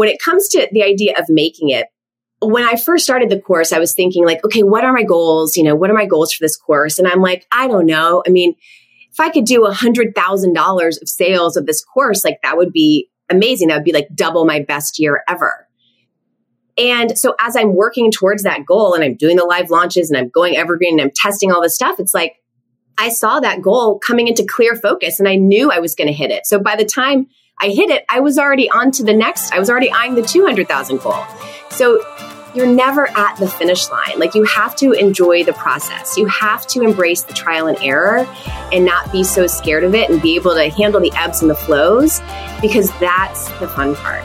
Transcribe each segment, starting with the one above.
when it comes to the idea of making it, when I first started the course, I was thinking like, okay, what are my goals? You know, what are my goals for this course? And I'm like, I don't know. I mean, if I could do a hundred thousand dollars of sales of this course, like that would be amazing. That would be like double my best year ever. And so as I'm working towards that goal and I'm doing the live launches and I'm going evergreen and I'm testing all this stuff, it's like I saw that goal coming into clear focus and I knew I was going to hit it. So by the time I hit it, I was already on to the next. I was already eyeing the 200,000 goal. So you're never at the finish line. Like you have to enjoy the process. You have to embrace the trial and error and not be so scared of it and be able to handle the ebbs and the flows because that's the fun part.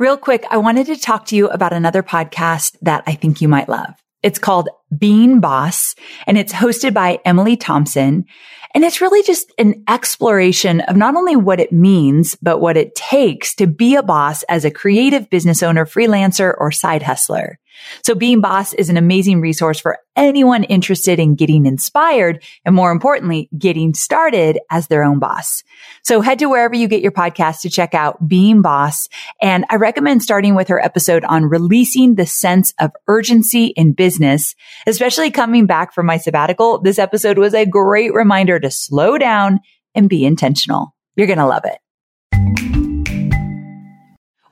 Real quick, I wanted to talk to you about another podcast that I think you might love. It's called Being Boss and it's hosted by Emily Thompson. And it's really just an exploration of not only what it means, but what it takes to be a boss as a creative business owner, freelancer, or side hustler. So being boss is an amazing resource for anyone interested in getting inspired and more importantly, getting started as their own boss. So head to wherever you get your podcast to check out Being Boss. And I recommend starting with her episode on releasing the sense of urgency in business, especially coming back from my sabbatical. This episode was a great reminder to slow down and be intentional. You're going to love it.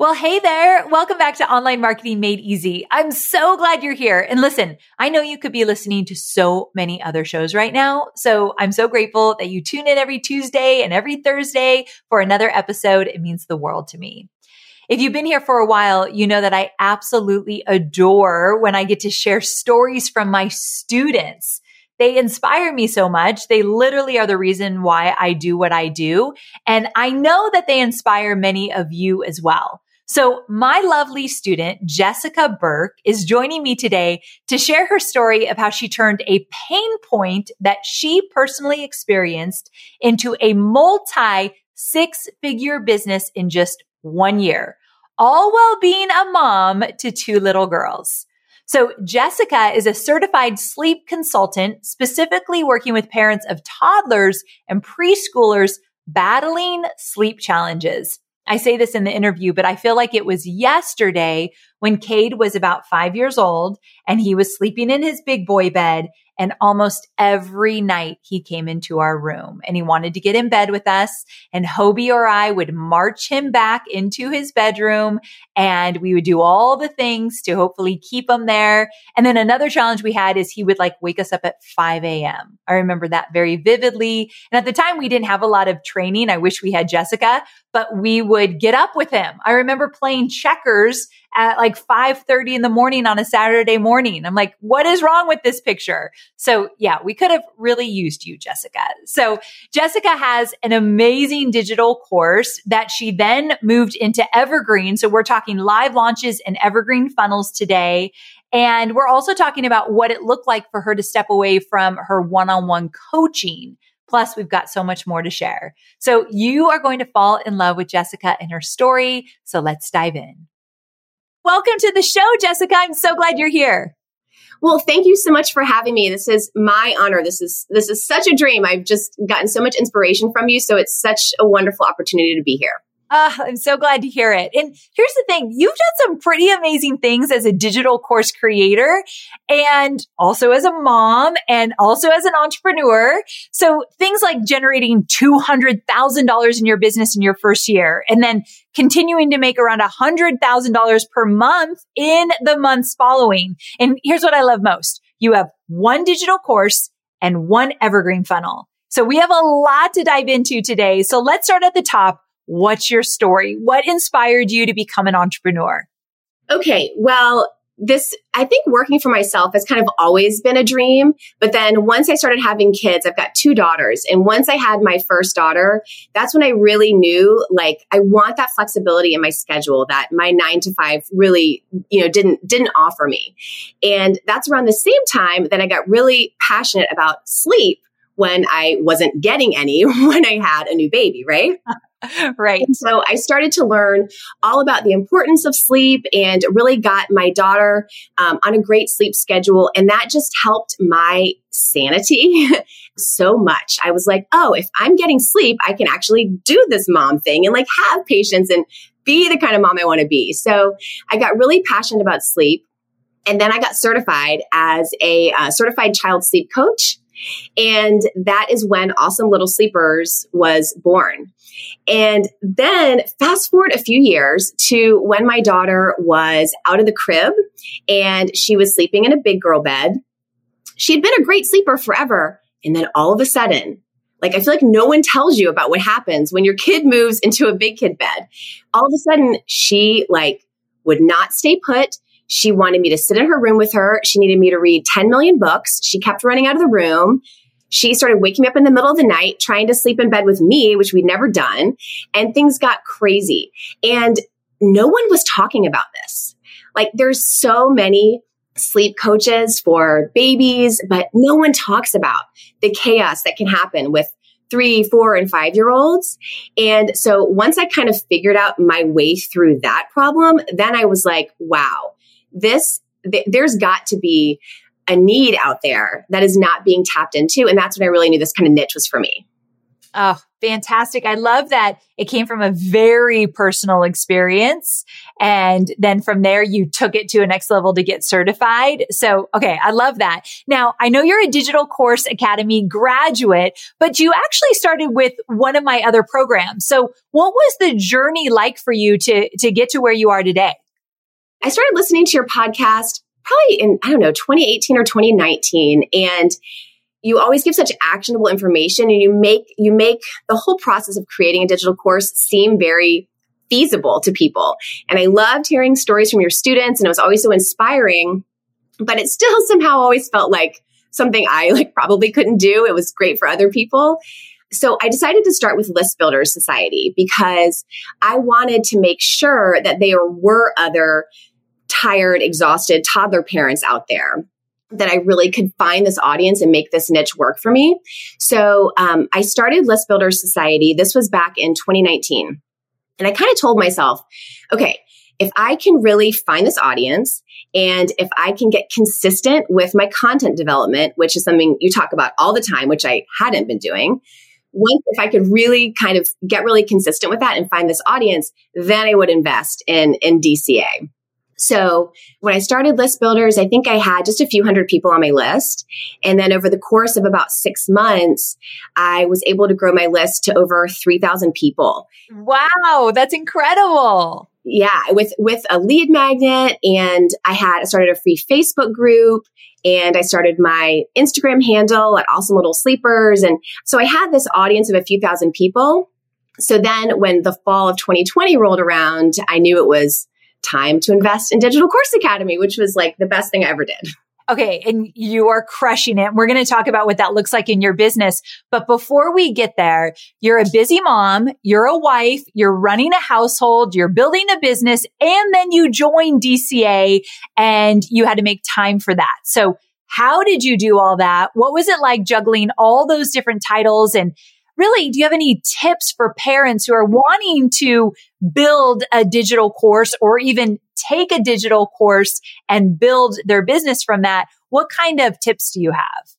Well, hey there. Welcome back to Online Marketing Made Easy. I'm so glad you're here. And listen, I know you could be listening to so many other shows right now. So I'm so grateful that you tune in every Tuesday and every Thursday for another episode. It means the world to me. If you've been here for a while, you know that I absolutely adore when I get to share stories from my students. They inspire me so much. They literally are the reason why I do what I do. And I know that they inspire many of you as well. So my lovely student, Jessica Burke, is joining me today to share her story of how she turned a pain point that she personally experienced into a multi six figure business in just one year, all while being a mom to two little girls. So Jessica is a certified sleep consultant, specifically working with parents of toddlers and preschoolers battling sleep challenges. I say this in the interview, but I feel like it was yesterday when Cade was about five years old and he was sleeping in his big boy bed and almost every night he came into our room and he wanted to get in bed with us. And Hobie or I would march him back into his bedroom and we would do all the things to hopefully keep him there. And then another challenge we had is he would like wake us up at 5 a.m. I remember that very vividly. And at the time we didn't have a lot of training. I wish we had Jessica, but we would get up with him. I remember playing checkers at like 5:30 in the morning on a Saturday morning. I'm like, what is wrong with this picture? So yeah, we could have really used you, Jessica. So Jessica has an amazing digital course that she then moved into Evergreen. So we're talking live launches and Evergreen funnels today. And we're also talking about what it looked like for her to step away from her one-on-one coaching. Plus, we've got so much more to share. So you are going to fall in love with Jessica and her story. So let's dive in. Welcome to the show, Jessica. I'm so glad you're here. Well, thank you so much for having me. This is my honor. This is this is such a dream. I've just gotten so much inspiration from you, so it's such a wonderful opportunity to be here. Uh, I'm so glad to hear it. And here's the thing. You've done some pretty amazing things as a digital course creator and also as a mom and also as an entrepreneur. So things like generating $200,000 in your business in your first year and then continuing to make around $100,000 per month in the months following. And here's what I love most. You have one digital course and one evergreen funnel. So we have a lot to dive into today. So let's start at the top. What's your story? What inspired you to become an entrepreneur? Okay. Well, this, I think working for myself has kind of always been a dream. But then once I started having kids, I've got two daughters. And once I had my first daughter, that's when I really knew like I want that flexibility in my schedule that my nine to five really, you know, didn't, didn't offer me. And that's around the same time that I got really passionate about sleep when I wasn't getting any when I had a new baby, right? right. And so I started to learn all about the importance of sleep and really got my daughter um, on a great sleep schedule. And that just helped my sanity so much. I was like, oh, if I'm getting sleep, I can actually do this mom thing and like have patience and be the kind of mom I want to be. So I got really passionate about sleep. And then I got certified as a uh, certified child sleep coach. And that is when Awesome Little Sleepers was born. And then fast forward a few years to when my daughter was out of the crib and she was sleeping in a big girl bed. She had been a great sleeper forever. And then all of a sudden, like I feel like no one tells you about what happens when your kid moves into a big kid bed. All of a sudden, she like would not stay put. She wanted me to sit in her room with her. She needed me to read 10 million books. She kept running out of the room. She started waking me up in the middle of the night, trying to sleep in bed with me, which we'd never done. And things got crazy. And no one was talking about this. Like there's so many sleep coaches for babies, but no one talks about the chaos that can happen with three, four, and five year olds. And so once I kind of figured out my way through that problem, then I was like, wow, this, th- there's got to be a need out there that is not being tapped into. And that's when I really knew this kind of niche was for me. Oh, fantastic. I love that it came from a very personal experience. And then from there, you took it to a next level to get certified. So, okay, I love that. Now, I know you're a Digital Course Academy graduate, but you actually started with one of my other programs. So what was the journey like for you to, to get to where you are today? I started listening to your podcast probably in, I don't know, 2018 or 2019. And you always give such actionable information and you make, you make the whole process of creating a digital course seem very feasible to people. And I loved hearing stories from your students and it was always so inspiring, but it still somehow always felt like something I like probably couldn't do. It was great for other people. So I decided to start with List Builders Society because I wanted to make sure that there were other tired, exhausted toddler parents out there that I really could find this audience and make this niche work for me. So um, I started List Builder Society. This was back in 2019. And I kind of told myself, okay, if I can really find this audience and if I can get consistent with my content development, which is something you talk about all the time, which I hadn't been doing, once if I could really kind of get really consistent with that and find this audience, then I would invest in in DCA. So when I started list builders, I think I had just a few hundred people on my list. And then over the course of about six months, I was able to grow my list to over 3,000 people. Wow. That's incredible. Yeah. With, with a lead magnet and I had, I started a free Facebook group and I started my Instagram handle at Awesome Little Sleepers. And so I had this audience of a few thousand people. So then when the fall of 2020 rolled around, I knew it was time to invest in Digital Course Academy, which was like the best thing I ever did. Okay. And you are crushing it. We're going to talk about what that looks like in your business. But before we get there, you're a busy mom, you're a wife, you're running a household, you're building a business, and then you join DCA and you had to make time for that. So how did you do all that? What was it like juggling all those different titles and really, do you have any tips for parents who are wanting to build a digital course or even take a digital course and build their business from that? What kind of tips do you have?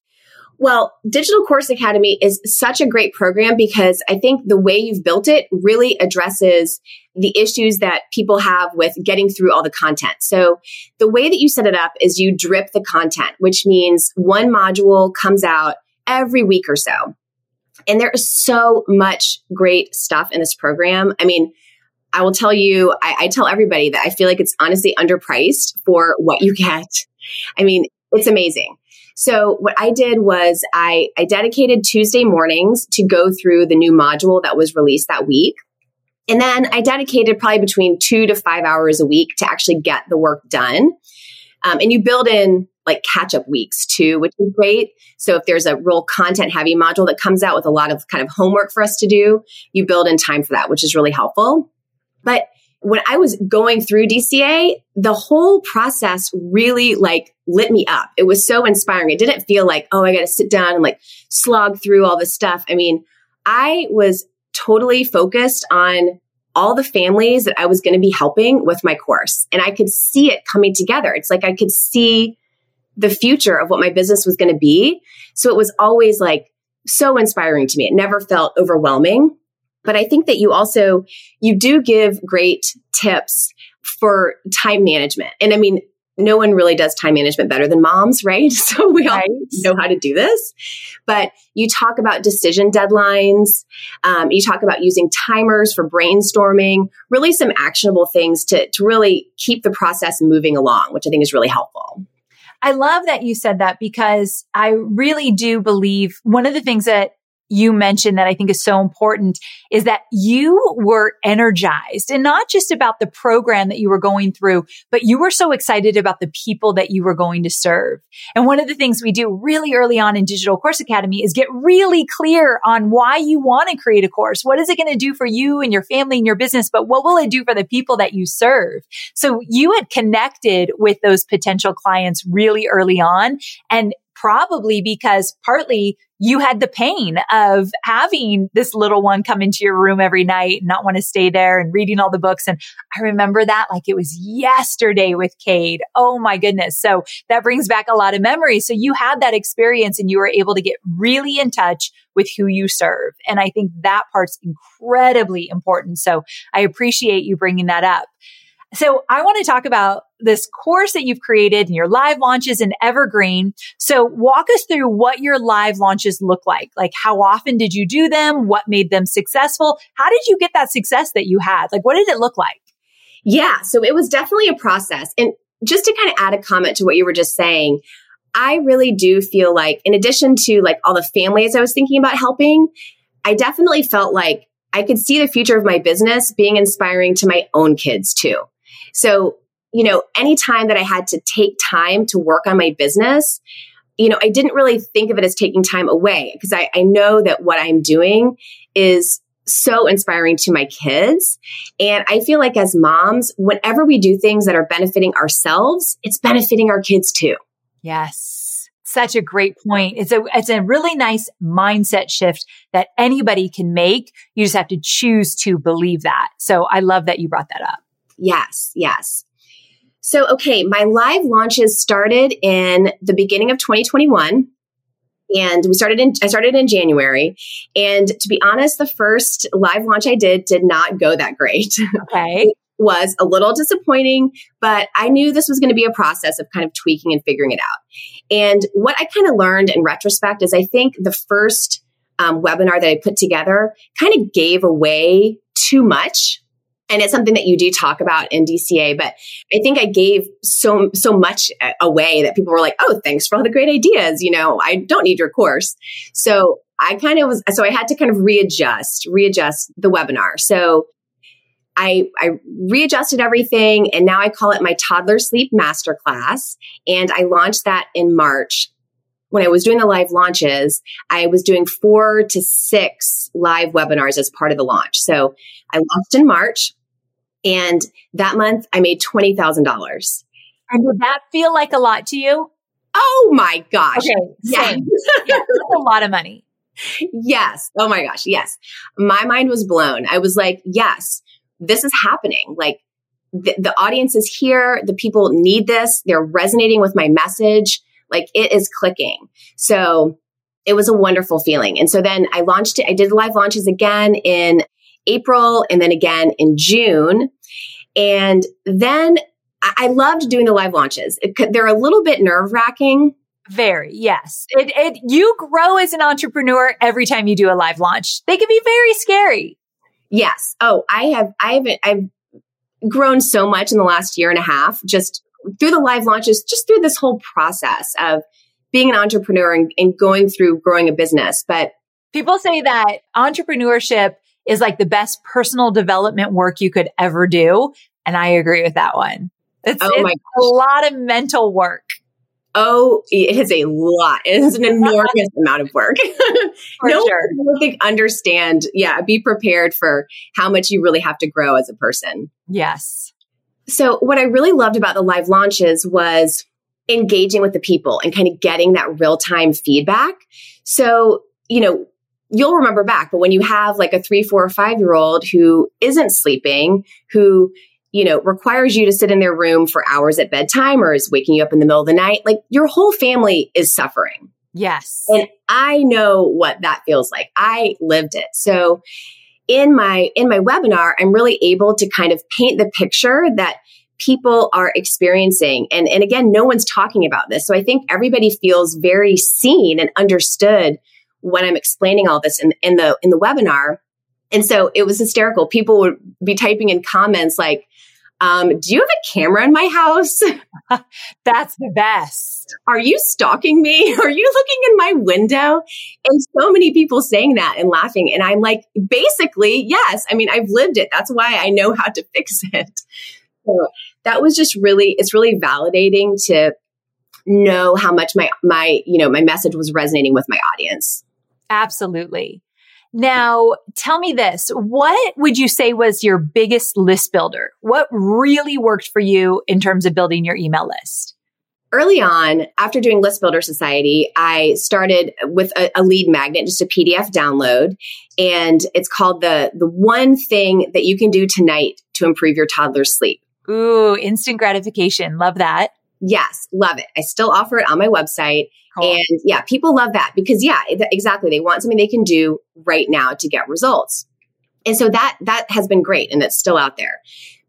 Well, Digital Course Academy is such a great program because I think the way you've built it really addresses the issues that people have with getting through all the content. So the way that you set it up is you drip the content, which means one module comes out every week or so. And there is so much great stuff in this program. I mean, I will tell you, I, I tell everybody that I feel like it's honestly underpriced for what you get. I mean, it's amazing. So what I did was I, I dedicated Tuesday mornings to go through the new module that was released that week. And then I dedicated probably between two to five hours a week to actually get the work done. Um, and you build in like catch up weeks too, which is great. So if there's a real content heavy module that comes out with a lot of kind of homework for us to do, you build in time for that, which is really helpful. But when I was going through DCA, the whole process really like lit me up. It was so inspiring. It didn't feel like, oh, I got to sit down and like slog through all this stuff. I mean, I was totally focused on all the families that I was going to be helping with my course. And I could see it coming together. It's like I could see the future of what my business was going to be. So it was always like so inspiring to me. It never felt overwhelming. But I think that you also, you do give great tips for time management. And I mean, no one really does time management better than moms, right? So we all know how to do this. But you talk about decision deadlines. Um, you talk about using timers for brainstorming, really some actionable things to, to really keep the process moving along, which I think is really helpful. I love that you said that because I really do believe one of the things that you mentioned that I think is so important is that you were energized and not just about the program that you were going through, but you were so excited about the people that you were going to serve. And one of the things we do really early on in Digital Course Academy is get really clear on why you want to create a course. What is it going to do for you and your family and your business? But what will it do for the people that you serve? So you had connected with those potential clients really early on and probably because partly you had the pain of having this little one come into your room every night and not want to stay there and reading all the books. And I remember that like it was yesterday with Cade. Oh my goodness. So that brings back a lot of memories. So you had that experience and you were able to get really in touch with who you serve. And I think that part's incredibly important. So I appreciate you bringing that up. So I want to talk about this course that you've created and your live launches in Evergreen. So walk us through what your live launches look like. Like how often did you do them? What made them successful? How did you get that success that you had? Like what did it look like? Yeah. So it was definitely a process. And just to kind of add a comment to what you were just saying, I really do feel like in addition to like all the families I was thinking about helping, I definitely felt like I could see the future of my business being inspiring to my own kids too. So, you know, anytime that I had to take time to work on my business, you know, I didn't really think of it as taking time away because I, I know that what I'm doing is so inspiring to my kids. And I feel like as moms, whenever we do things that are benefiting ourselves, it's benefiting our kids too. Yes. Such a great point. It's a, it's a really nice mindset shift that anybody can make. You just have to choose to believe that. So I love that you brought that up. Yes, yes. So, okay, my live launches started in the beginning of 2021 and we started in i started in january and to be honest the first live launch i did did not go that great. Okay. Was a little disappointing but i knew this was going to be a process of kind of tweaking and figuring it out. And what i kind of learned in retrospect is i think the first um, webinar that i put together kind of gave away too much and it's something that you do talk about in DCA, but I think I gave so, so much away that people were like, Oh, thanks for all the great ideas. You know, I don't need your course. So I kind of was, so I had to kind of readjust, readjust the webinar. So I, I readjusted everything and now I call it my toddler sleep masterclass. And I launched that in March when I was doing the live launches, I was doing four to six live webinars as part of the launch. So I launched in March. And that month I made $20,000. And did that feel like a lot to you? Oh my gosh. Okay. Yeah. a lot of money. Yes. Oh my gosh. Yes. My mind was blown. I was like, yes, this is happening. Like the, the audience is here. The people need this. They're resonating with my message. Like it is clicking. So it was a wonderful feeling. And so then I launched it. I did live launches again in April and then again in June. And then I loved doing the live launches. It, they're a little bit nerve wracking. Very, yes. It, it, you grow as an entrepreneur every time you do a live launch. They can be very scary. Yes. Oh, I have, I haven't, I've grown so much in the last year and a half, just through the live launches, just through this whole process of being an entrepreneur and, and going through growing a business. But people say that entrepreneurship is like the best personal development work you could ever do. And I agree with that one. It's, oh it's a lot of mental work. Oh, it is a lot. It is an enormous amount of work. no sure. one think understand. Yeah, be prepared for how much you really have to grow as a person. Yes. So what I really loved about the live launches was engaging with the people and kind of getting that real time feedback. So, you know, you'll remember back, but when you have like a three, four, or five year old who isn't sleeping, who you know, requires you to sit in their room for hours at bedtime or is waking you up in the middle of the night, like your whole family is suffering. Yes. And I know what that feels like. I lived it. So in my in my webinar, I'm really able to kind of paint the picture that people are experiencing. And and again, no one's talking about this. So I think everybody feels very seen and understood when I'm explaining all this in, in the in the webinar. And so it was hysterical. People would be typing in comments like, um, do you have a camera in my house? That's the best. Are you stalking me? Are you looking in my window? And so many people saying that and laughing. And I'm like, basically, yes. I mean, I've lived it. That's why I know how to fix it. So that was just really, it's really validating to know how much my, my, you know, my message was resonating with my audience. Absolutely. Now, tell me this. What would you say was your biggest list builder? What really worked for you in terms of building your email list? Early on, after doing List Builder Society, I started with a, a lead magnet, just a PDF download. And it's called the, the one thing that you can do tonight to improve your toddler's sleep. Ooh, instant gratification. Love that. Yes, love it. I still offer it on my website. Cool. And yeah, people love that because yeah, exactly. They want something they can do right now to get results. And so that, that has been great and it's still out there.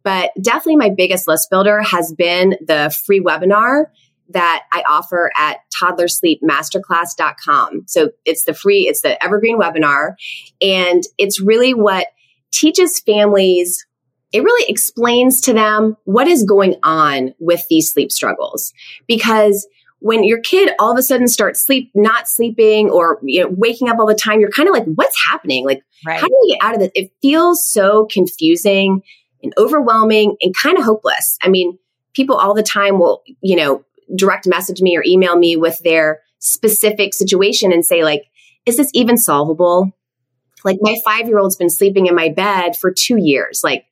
But definitely my biggest list builder has been the free webinar that I offer at toddlersleepmasterclass.com. So it's the free, it's the evergreen webinar. And it's really what teaches families it really explains to them what is going on with these sleep struggles. Because when your kid all of a sudden starts sleep not sleeping or you know waking up all the time you're kind of like what's happening? Like right. how do we get out of this? It feels so confusing and overwhelming and kind of hopeless. I mean people all the time will you know direct message me or email me with their specific situation and say like is this even solvable? Like my 5 year old's been sleeping in my bed for 2 years. Like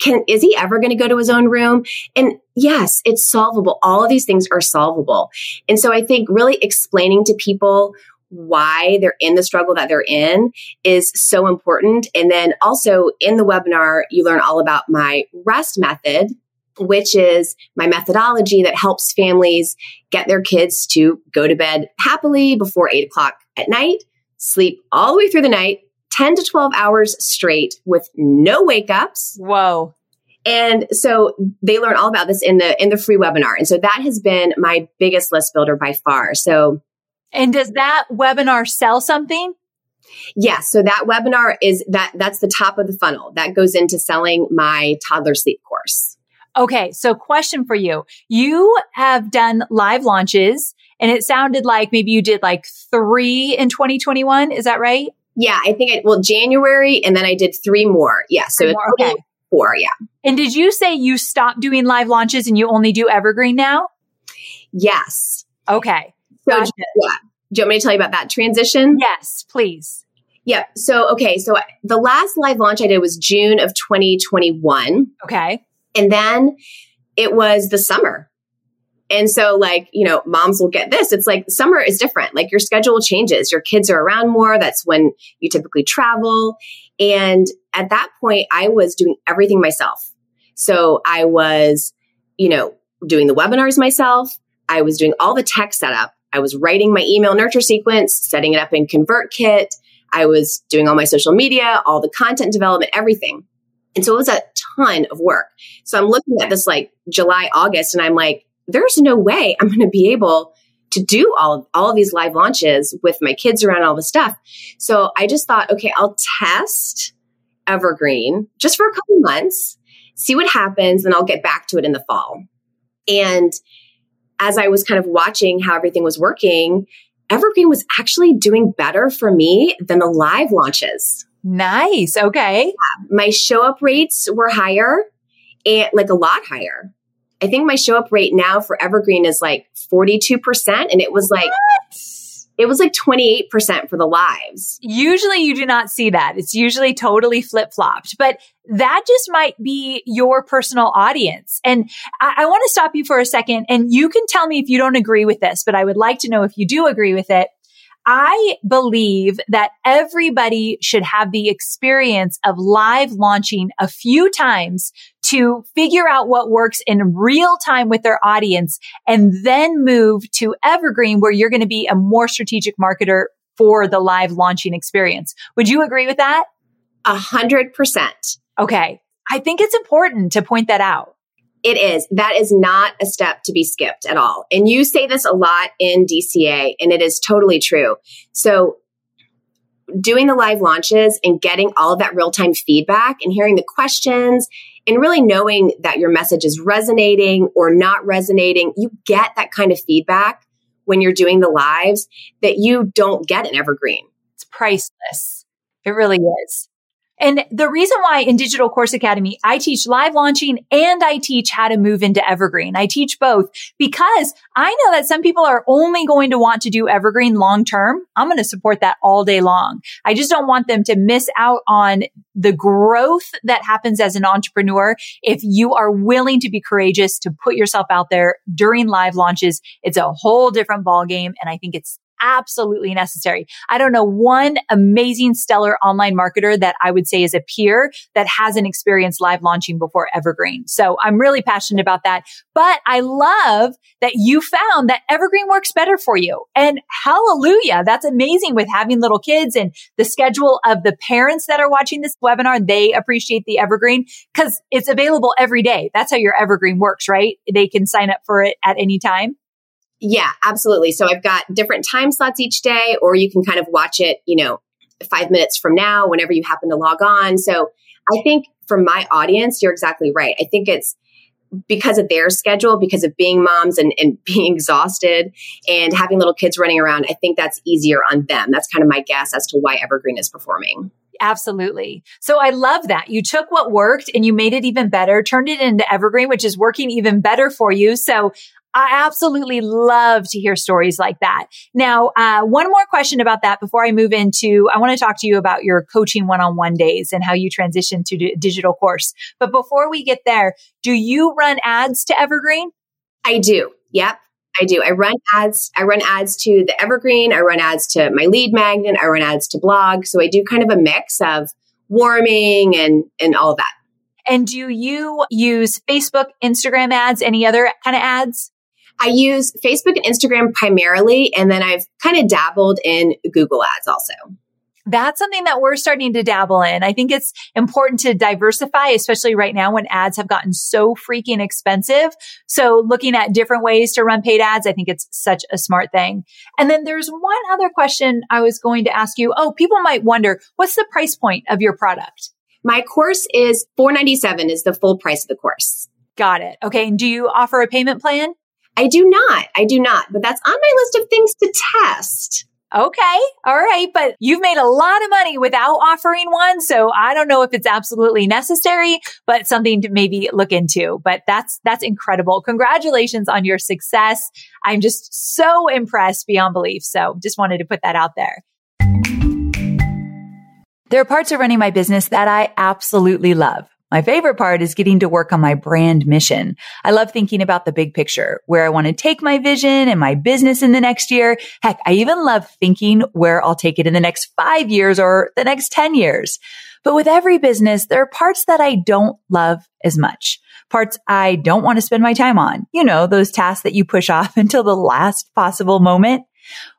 can is he ever going to go to his own room? And yes it's solvable. All of these things are solvable. And so i think really explaining to people why they're in the struggle that they're in is so important. And then also in the webinar you learn all about my rest method which is my methodology that helps families get their kids to go to bed happily before eight o'clock at night sleep all the way through the night 10 to 12 hours straight with no wake ups. Whoa. And so they learn all about this in the in the free webinar. And so that has been my biggest list builder by far. So And does that webinar sell something? Yes, so that webinar is that that's the top of the funnel. That goes into selling my toddler sleep course. Okay, so question for you. You have done live launches and it sounded like maybe you did like 3 in 2021, is that right? Yeah, I think I, well, January and then I did three more. Yeah. So it's okay. four. Yeah. And did you say you stopped doing live launches and you only do evergreen now? Yes. Okay. So, gotcha. yeah. Do you want me to tell you about that transition? Yes, please. Yep. So, okay. So the last live launch I did was June of 2021. Okay. And then it was the summer. And so, like, you know, moms will get this. It's like summer is different. Like, your schedule changes. Your kids are around more. That's when you typically travel. And at that point, I was doing everything myself. So, I was, you know, doing the webinars myself. I was doing all the tech setup. I was writing my email nurture sequence, setting it up in ConvertKit. I was doing all my social media, all the content development, everything. And so it was a ton of work. So I'm looking at this like July, August, and I'm like, there's no way I'm going to be able to do all of, all of these live launches with my kids around all the stuff. So I just thought, okay, I'll test Evergreen just for a couple months, see what happens, and I'll get back to it in the fall. And as I was kind of watching how everything was working, Evergreen was actually doing better for me than the live launches. Nice. Okay. Yeah, my show up rates were higher and like a lot higher. I think my show up rate now for Evergreen is like 42%. And it was like, what? it was like 28% for the lives. Usually you do not see that. It's usually totally flip flopped, but that just might be your personal audience. And I, I want to stop you for a second and you can tell me if you don't agree with this, but I would like to know if you do agree with it. I believe that everybody should have the experience of live launching a few times to figure out what works in real time with their audience and then move to evergreen where you're going to be a more strategic marketer for the live launching experience. Would you agree with that? A hundred percent. Okay. I think it's important to point that out. It is. That is not a step to be skipped at all. And you say this a lot in DCA, and it is totally true. So, doing the live launches and getting all of that real time feedback and hearing the questions and really knowing that your message is resonating or not resonating, you get that kind of feedback when you're doing the lives that you don't get in Evergreen. It's priceless. It really is. And the reason why in Digital Course Academy, I teach live launching and I teach how to move into evergreen. I teach both because I know that some people are only going to want to do evergreen long term. I'm going to support that all day long. I just don't want them to miss out on the growth that happens as an entrepreneur. If you are willing to be courageous to put yourself out there during live launches, it's a whole different ballgame. And I think it's absolutely necessary. I don't know one amazing stellar online marketer that I would say is a peer that hasn't experienced live launching before Evergreen. So I'm really passionate about that. But I love that you found that Evergreen works better for you. And hallelujah. That's amazing with having little kids and the schedule of the parents that are watching this webinar. They appreciate the Evergreen because it's available every day. That's how your Evergreen works, right? They can sign up for it at any time. Yeah, absolutely. So I've got different time slots each day, or you can kind of watch it, you know, five minutes from now, whenever you happen to log on. So I think for my audience, you're exactly right. I think it's because of their schedule, because of being moms and, and being exhausted and having little kids running around, I think that's easier on them. That's kind of my guess as to why Evergreen is performing. Absolutely. So I love that. You took what worked and you made it even better, turned it into Evergreen, which is working even better for you. So I absolutely love to hear stories like that. Now, uh, one more question about that before I move into, I want to talk to you about your coaching one-on-one days and how you transition to d- digital course. But before we get there, do you run ads to Evergreen? I do. Yep. I do. I run ads. I run ads to the Evergreen. I run ads to my lead magnet. I run ads to blog. So I do kind of a mix of warming and, and all that. And do you use Facebook, Instagram ads, any other kind of ads? I use Facebook and Instagram primarily, and then I've kind of dabbled in Google ads also. That's something that we're starting to dabble in. I think it's important to diversify, especially right now when ads have gotten so freaking expensive. So looking at different ways to run paid ads, I think it's such a smart thing. And then there's one other question I was going to ask you. Oh, people might wonder, what's the price point of your product? My course is 497 is the full price of the course. Got it. Okay. And do you offer a payment plan? I do not. I do not. But that's on my list of things to test. Okay. All right. But you've made a lot of money without offering one. So I don't know if it's absolutely necessary, but something to maybe look into. But that's, that's incredible. Congratulations on your success. I'm just so impressed beyond belief. So just wanted to put that out there. There are parts of running my business that I absolutely love. My favorite part is getting to work on my brand mission. I love thinking about the big picture, where I want to take my vision and my business in the next year. Heck, I even love thinking where I'll take it in the next five years or the next 10 years. But with every business, there are parts that I don't love as much. Parts I don't want to spend my time on. You know, those tasks that you push off until the last possible moment.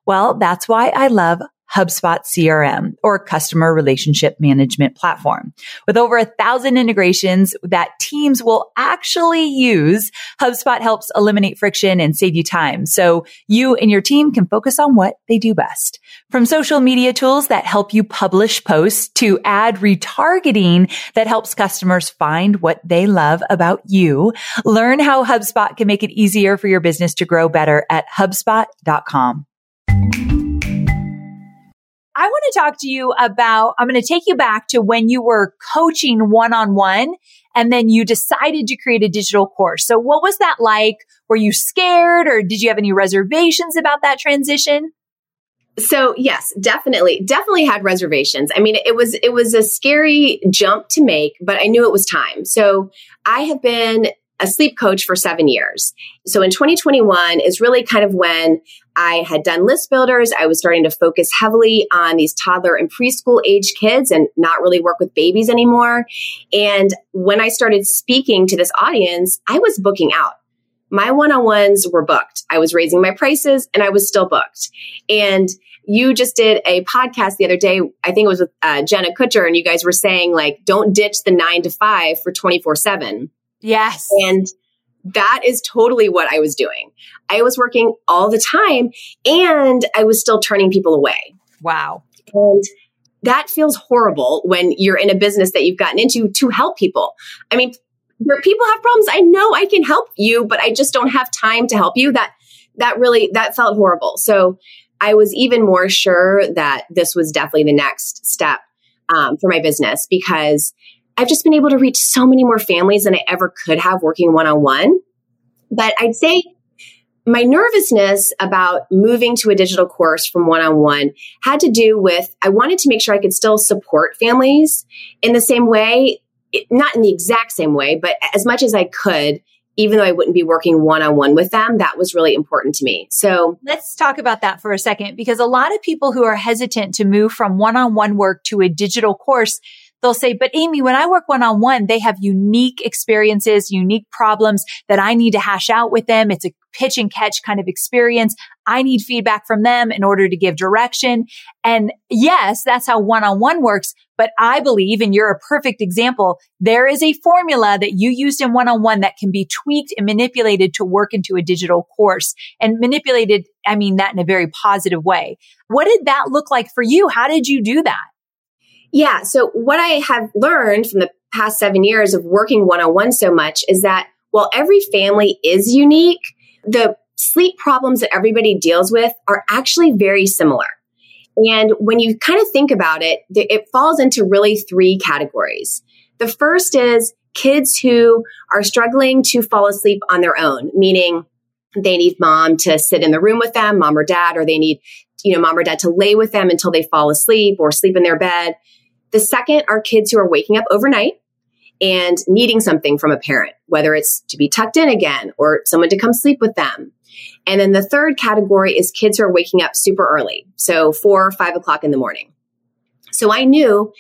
Well, that's why I love HubSpot CRM or customer relationship management platform. With over a thousand integrations that teams will actually use, HubSpot helps eliminate friction and save you time. So you and your team can focus on what they do best. From social media tools that help you publish posts to ad retargeting that helps customers find what they love about you. Learn how HubSpot can make it easier for your business to grow better at HubSpot.com. I want to talk to you about, I'm going to take you back to when you were coaching one on one and then you decided to create a digital course. So what was that like? Were you scared or did you have any reservations about that transition? So yes, definitely, definitely had reservations. I mean, it was, it was a scary jump to make, but I knew it was time. So I have been a sleep coach for seven years. So in 2021 is really kind of when I had done list builders. I was starting to focus heavily on these toddler and preschool age kids and not really work with babies anymore. And when I started speaking to this audience, I was booking out. My one on ones were booked. I was raising my prices and I was still booked. And you just did a podcast the other day. I think it was with uh, Jenna Kutcher, and you guys were saying, like, don't ditch the nine to five for 24 7. Yes. And that is totally what I was doing. I was working all the time and I was still turning people away. Wow. And that feels horrible when you're in a business that you've gotten into to help people. I mean, where people have problems, I know I can help you, but I just don't have time to help you. That that really that felt horrible. So I was even more sure that this was definitely the next step um, for my business because I've just been able to reach so many more families than I ever could have working one on one. But I'd say my nervousness about moving to a digital course from one on one had to do with I wanted to make sure I could still support families in the same way, not in the exact same way, but as much as I could even though I wouldn't be working one on one with them, that was really important to me. So let's talk about that for a second because a lot of people who are hesitant to move from one on one work to a digital course, they'll say, but Amy, when I work one on one, they have unique experiences, unique problems that I need to hash out with them. It's a pitch and catch kind of experience. I need feedback from them in order to give direction. And yes, that's how one on one works. But I believe, and you're a perfect example, there is a formula that you used in one on one that can be tweaked and manipulated to work into a digital course and manipulated. I mean that in a very positive way. What did that look like for you? How did you do that? Yeah. So what I have learned from the past seven years of working one on one so much is that while every family is unique, the sleep problems that everybody deals with are actually very similar. And when you kind of think about it, it falls into really three categories. The first is kids who are struggling to fall asleep on their own, meaning they need mom to sit in the room with them, mom or dad, or they need, you know, mom or dad to lay with them until they fall asleep or sleep in their bed. The second are kids who are waking up overnight and needing something from a parent, whether it's to be tucked in again or someone to come sleep with them. And then the third category is kids who are waking up super early. So four or five o'clock in the morning. So I knew,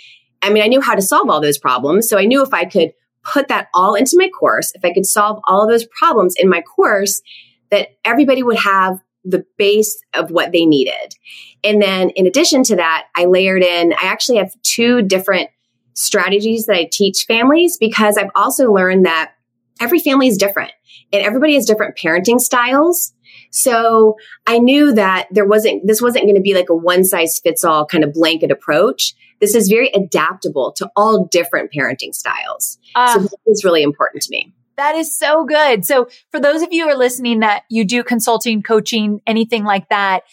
I mean, I knew how to solve all those problems. So I knew if I could put that all into my course, if I could solve all of those problems in my course, that everybody would have the base of what they needed. And then in addition to that, I layered in, I actually have two different strategies that I teach families because I've also learned that every family is different and everybody has different parenting styles. So I knew that there wasn't, this wasn't going to be like a one size fits all kind of blanket approach. This is very adaptable to all different parenting styles. Uh, so this is really important to me. That is so good. So for those of you who are listening that you do consulting, coaching, anything like that,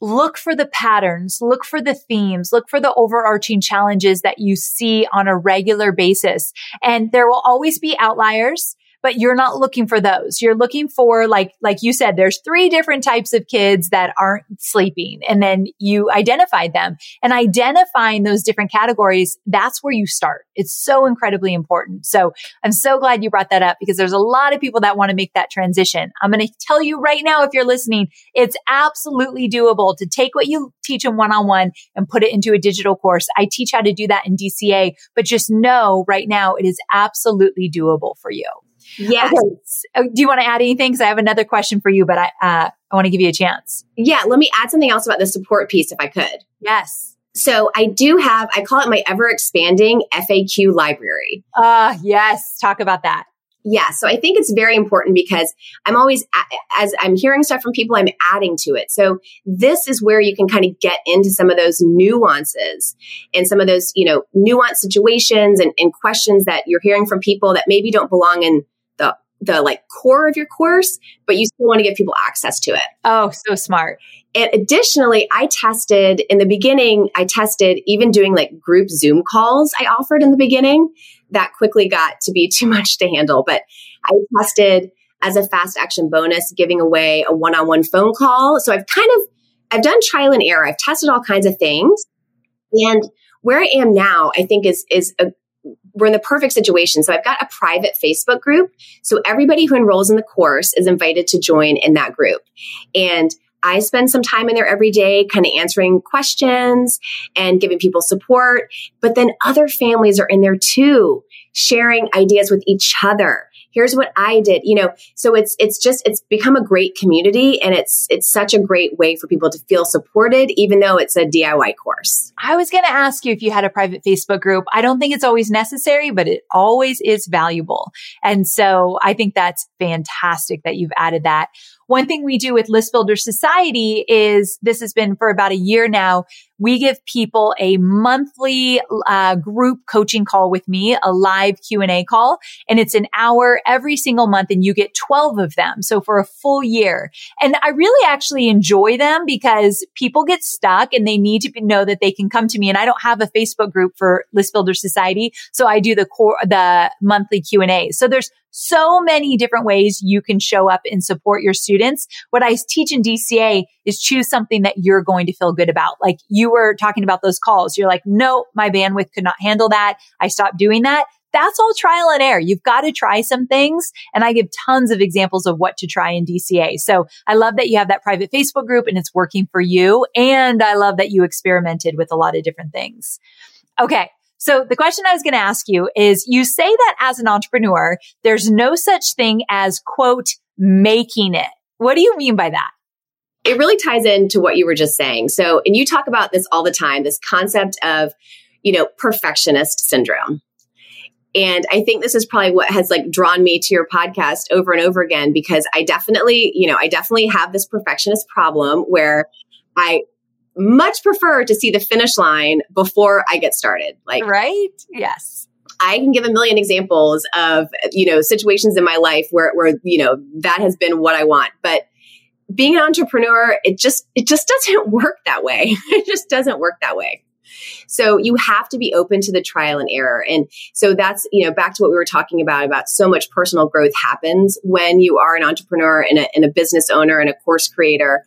look for the patterns, look for the themes, look for the overarching challenges that you see on a regular basis. And there will always be outliers. But you're not looking for those. You're looking for like, like you said, there's three different types of kids that aren't sleeping. And then you identified them and identifying those different categories. That's where you start. It's so incredibly important. So I'm so glad you brought that up because there's a lot of people that want to make that transition. I'm going to tell you right now, if you're listening, it's absolutely doable to take what you teach them one on one and put it into a digital course. I teach how to do that in DCA, but just know right now it is absolutely doable for you. Yes. Okay. Oh, do you want to add anything? Because I have another question for you, but I uh, I want to give you a chance. Yeah, let me add something else about the support piece if I could. Yes. So I do have, I call it my ever expanding FAQ library. Uh, yes. Talk about that. Yeah. So I think it's very important because I'm always, as I'm hearing stuff from people, I'm adding to it. So this is where you can kind of get into some of those nuances and some of those, you know, nuanced situations and, and questions that you're hearing from people that maybe don't belong in the the like core of your course, but you still want to give people access to it. Oh, so smart. And additionally, I tested in the beginning, I tested even doing like group Zoom calls I offered in the beginning. That quickly got to be too much to handle, but I tested as a fast action bonus giving away a one-on-one phone call. So I've kind of I've done trial and error. I've tested all kinds of things. And where I am now, I think is is a we're in the perfect situation. So I've got a private Facebook group. So everybody who enrolls in the course is invited to join in that group. And I spend some time in there every day, kind of answering questions and giving people support. But then other families are in there too, sharing ideas with each other here's what I did, you know. So it's it's just it's become a great community and it's it's such a great way for people to feel supported even though it's a DIY course. I was going to ask you if you had a private Facebook group. I don't think it's always necessary, but it always is valuable. And so I think that's fantastic that you've added that. One thing we do with List Builder Society is this has been for about a year now. We give people a monthly uh, group coaching call with me, a live Q and A call, and it's an hour every single month, and you get twelve of them. So for a full year, and I really actually enjoy them because people get stuck and they need to know that they can come to me. And I don't have a Facebook group for List Builder Society, so I do the core the monthly Q and A. So there's so many different ways you can show up and support your students. What I teach in DCA is choose something that you're going to feel good about. Like you were talking about those calls. You're like, no, my bandwidth could not handle that. I stopped doing that. That's all trial and error. You've got to try some things. And I give tons of examples of what to try in DCA. So I love that you have that private Facebook group and it's working for you. And I love that you experimented with a lot of different things. Okay. So the question I was going to ask you is you say that as an entrepreneur, there's no such thing as quote, making it. What do you mean by that? It really ties into what you were just saying. So, and you talk about this all the time, this concept of, you know, perfectionist syndrome. And I think this is probably what has like drawn me to your podcast over and over again because I definitely, you know, I definitely have this perfectionist problem where I much prefer to see the finish line before I get started. Like, right? Yes. I can give a million examples of, you know, situations in my life where, where, you know, that has been what I want. But being an entrepreneur, it just, it just doesn't work that way. it just doesn't work that way. So you have to be open to the trial and error. And so that's, you know, back to what we were talking about, about so much personal growth happens when you are an entrepreneur and a, and a business owner and a course creator.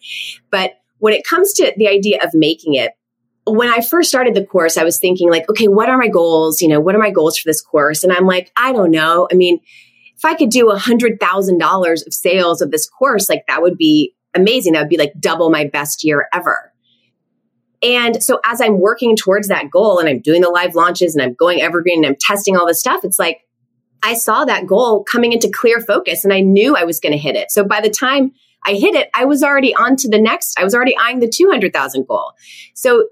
But when it comes to the idea of making it, when I first started the course, I was thinking like, okay, what are my goals? You know, what are my goals for this course? And I'm like, I don't know. I mean, if I could do a hundred thousand dollars of sales of this course, like that would be amazing. That would be like double my best year ever. And so as I'm working towards that goal and I'm doing the live launches and I'm going evergreen and I'm testing all this stuff, it's like I saw that goal coming into clear focus and I knew I was going to hit it. So by the time I hit it, I was already on to the next. I was already eyeing the 200,000 goal. So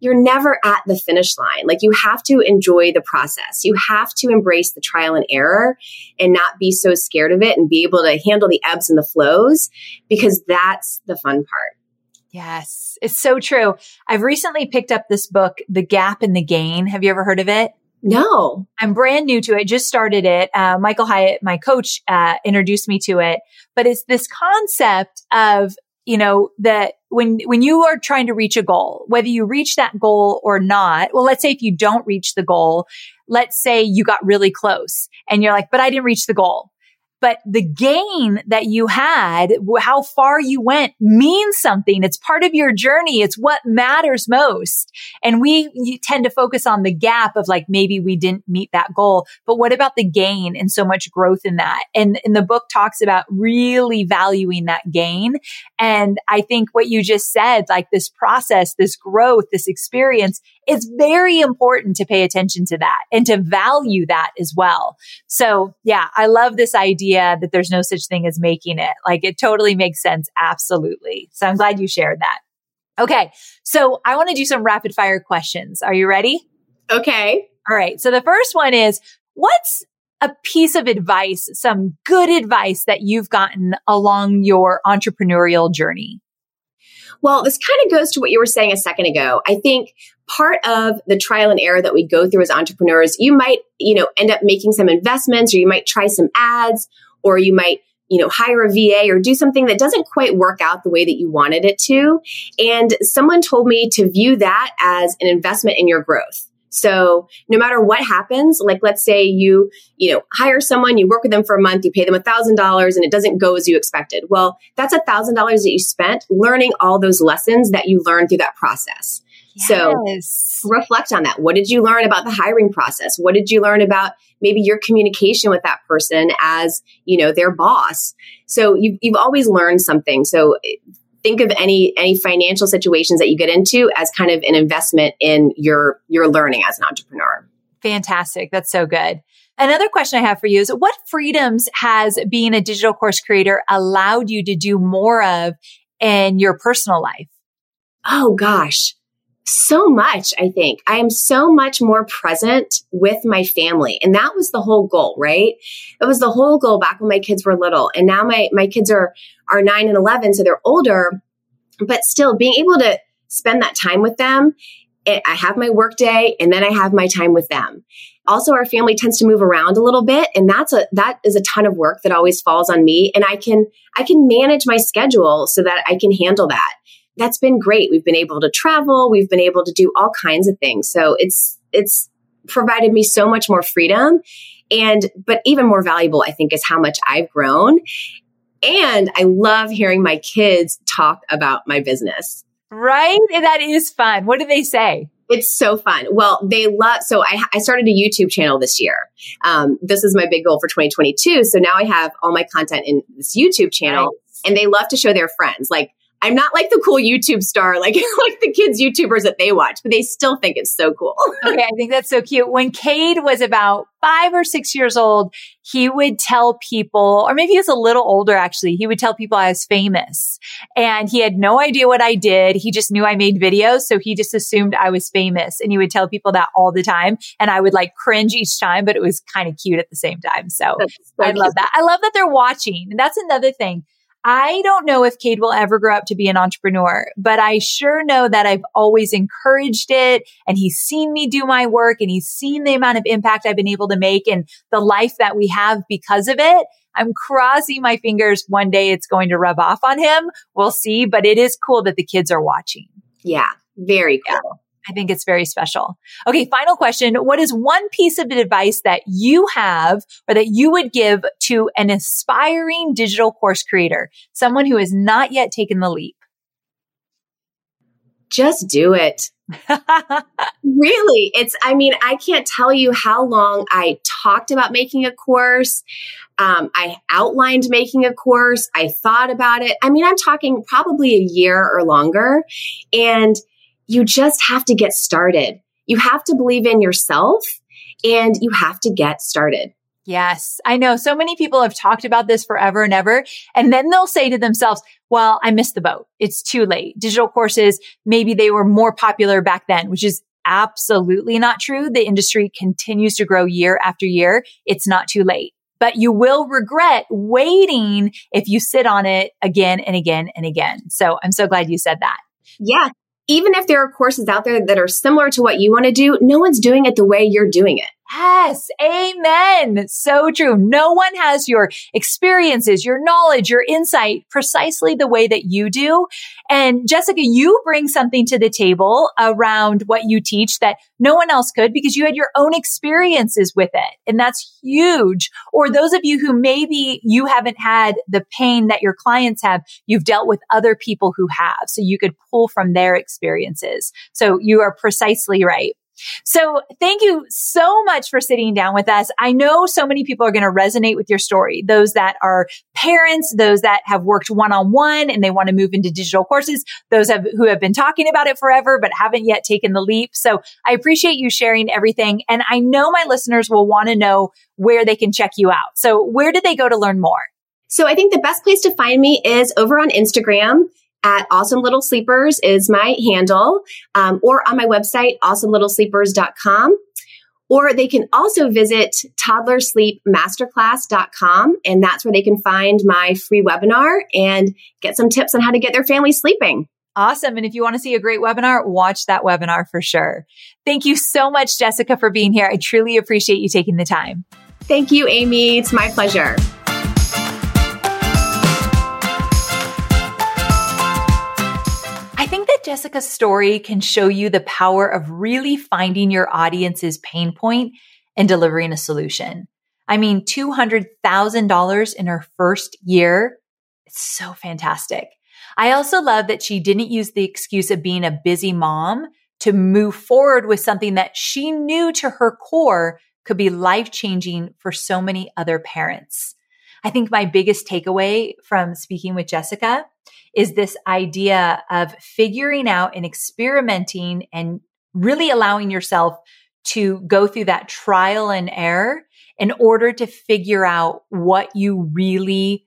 you're never at the finish line. Like you have to enjoy the process. You have to embrace the trial and error and not be so scared of it and be able to handle the ebbs and the flows because that's the fun part. Yes, it's so true. I've recently picked up this book, The Gap and the Gain. Have you ever heard of it? No. I'm brand new to it. Just started it. Uh, Michael Hyatt, my coach, uh, introduced me to it. But it's this concept of, you know, that when, when you are trying to reach a goal, whether you reach that goal or not, well, let's say if you don't reach the goal, let's say you got really close and you're like, but I didn't reach the goal. But the gain that you had, how far you went means something. It's part of your journey. It's what matters most. And we tend to focus on the gap of like, maybe we didn't meet that goal, but what about the gain and so much growth in that? And, and the book talks about really valuing that gain. And I think what you just said, like this process, this growth, this experience, it's very important to pay attention to that and to value that as well. So yeah, I love this idea that there's no such thing as making it. Like it totally makes sense. Absolutely. So I'm glad you shared that. Okay. So I want to do some rapid fire questions. Are you ready? Okay. All right. So the first one is what's a piece of advice, some good advice that you've gotten along your entrepreneurial journey? Well, this kind of goes to what you were saying a second ago. I think part of the trial and error that we go through as entrepreneurs, you might, you know, end up making some investments or you might try some ads or you might you know, hire a VA or do something that doesn't quite work out the way that you wanted it to. And someone told me to view that as an investment in your growth. So no matter what happens, like let's say you, you know, hire someone, you work with them for a month, you pay them a thousand dollars and it doesn't go as you expected. Well, that's a thousand dollars that you spent learning all those lessons that you learned through that process. Yes. So reflect on that. What did you learn about the hiring process? What did you learn about maybe your communication with that person as, you know, their boss? So you've, you've always learned something. So think of any any financial situations that you get into as kind of an investment in your your learning as an entrepreneur. Fantastic. That's so good. Another question I have for you is what freedoms has being a digital course creator allowed you to do more of in your personal life? Oh gosh. So much, I think. I am so much more present with my family. And that was the whole goal, right? It was the whole goal back when my kids were little. And now my, my kids are are nine and 11, so they're older, but still being able to spend that time with them. It, I have my work day and then I have my time with them. Also, our family tends to move around a little bit and that's a, that is a ton of work that always falls on me. And I can, I can manage my schedule so that I can handle that. That's been great. We've been able to travel. We've been able to do all kinds of things. So it's, it's provided me so much more freedom. And, but even more valuable, I think, is how much I've grown. And I love hearing my kids talk about my business. Right? And that is fun. What do they say? It's so fun. Well, they love, so I, I started a YouTube channel this year. Um, this is my big goal for 2022. So now I have all my content in this YouTube channel nice. and they love to show their friends. Like I'm not like the cool YouTube star, like like the kids YouTubers that they watch, but they still think it's so cool. okay, I think that's so cute. When Cade was about five or six years old, he would tell people, or maybe he was a little older actually, he would tell people I was famous. And he had no idea what I did. He just knew I made videos. So he just assumed I was famous. And he would tell people that all the time. And I would like cringe each time, but it was kind of cute at the same time. So, so I love that. I love that they're watching. And that's another thing I don't know if Cade will ever grow up to be an entrepreneur, but I sure know that I've always encouraged it and he's seen me do my work and he's seen the amount of impact I've been able to make and the life that we have because of it. I'm crossing my fingers one day it's going to rub off on him. We'll see, but it is cool that the kids are watching. Yeah, very cool. Yeah. I think it's very special. Okay. Final question. What is one piece of advice that you have or that you would give to an aspiring digital course creator, someone who has not yet taken the leap? Just do it. really, it's, I mean, I can't tell you how long I talked about making a course. Um, I outlined making a course. I thought about it. I mean, I'm talking probably a year or longer. And you just have to get started. You have to believe in yourself and you have to get started. Yes, I know so many people have talked about this forever and ever. And then they'll say to themselves, well, I missed the boat. It's too late. Digital courses, maybe they were more popular back then, which is absolutely not true. The industry continues to grow year after year. It's not too late, but you will regret waiting if you sit on it again and again and again. So I'm so glad you said that. Yeah even if there are courses out there that are similar to what you want to do, no one's doing it the way you're doing it. Yes. Amen. So true. No one has your experiences, your knowledge, your insight precisely the way that you do. And Jessica, you bring something to the table around what you teach that no one else could because you had your own experiences with it. And that's huge. Or those of you who maybe you haven't had the pain that your clients have, you've dealt with other people who have. So you could pull from their experiences. So you are precisely right. So thank you so much for sitting down with us. I know so many people are going to resonate with your story. Those that are parents, those that have worked one on one and they want to move into digital courses, those have, who have been talking about it forever, but haven't yet taken the leap. So I appreciate you sharing everything. And I know my listeners will want to know where they can check you out. So where do they go to learn more? So I think the best place to find me is over on Instagram at awesome little sleepers is my handle um, or on my website awesomelittlesleepers.com or they can also visit toddlersleepmasterclass.com and that's where they can find my free webinar and get some tips on how to get their family sleeping Awesome. And if you want to see a great webinar, watch that webinar for sure. Thank you so much, Jessica, for being here. I truly appreciate you taking the time. Thank you, Amy. It's my pleasure. Jessica's story can show you the power of really finding your audience's pain point and delivering a solution. I mean, $200,000 in her first year. It's so fantastic. I also love that she didn't use the excuse of being a busy mom to move forward with something that she knew to her core could be life changing for so many other parents. I think my biggest takeaway from speaking with Jessica is this idea of figuring out and experimenting and really allowing yourself to go through that trial and error in order to figure out what you really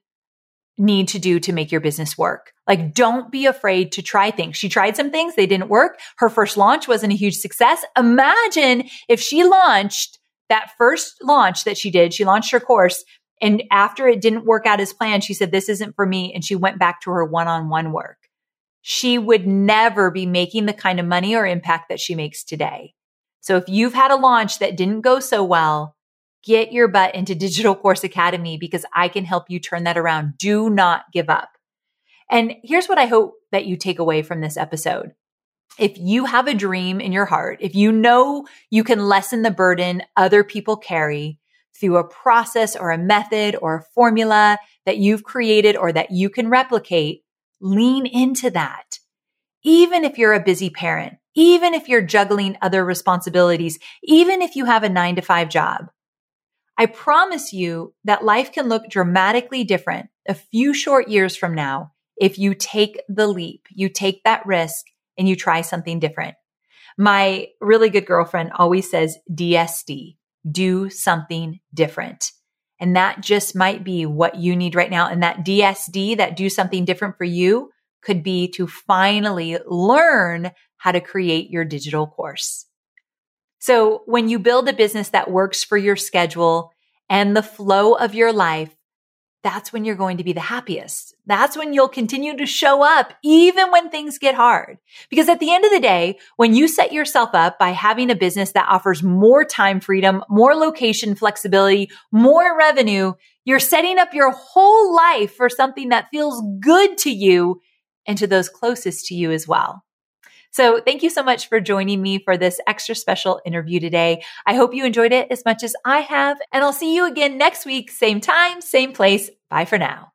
need to do to make your business work. Like, don't be afraid to try things. She tried some things, they didn't work. Her first launch wasn't a huge success. Imagine if she launched that first launch that she did, she launched her course and after it didn't work out as planned, she said, this isn't for me. And she went back to her one on one work. She would never be making the kind of money or impact that she makes today. So if you've had a launch that didn't go so well, get your butt into Digital Course Academy because I can help you turn that around. Do not give up. And here's what I hope that you take away from this episode. If you have a dream in your heart, if you know you can lessen the burden other people carry, through a process or a method or a formula that you've created or that you can replicate, lean into that. Even if you're a busy parent, even if you're juggling other responsibilities, even if you have a nine to five job, I promise you that life can look dramatically different a few short years from now if you take the leap, you take that risk and you try something different. My really good girlfriend always says DSD, do something different. And that just might be what you need right now. And that DSD, that do something different for you could be to finally learn how to create your digital course. So when you build a business that works for your schedule and the flow of your life, that's when you're going to be the happiest. That's when you'll continue to show up even when things get hard. Because at the end of the day, when you set yourself up by having a business that offers more time freedom, more location flexibility, more revenue, you're setting up your whole life for something that feels good to you and to those closest to you as well. So thank you so much for joining me for this extra special interview today. I hope you enjoyed it as much as I have, and I'll see you again next week, same time, same place. Bye for now.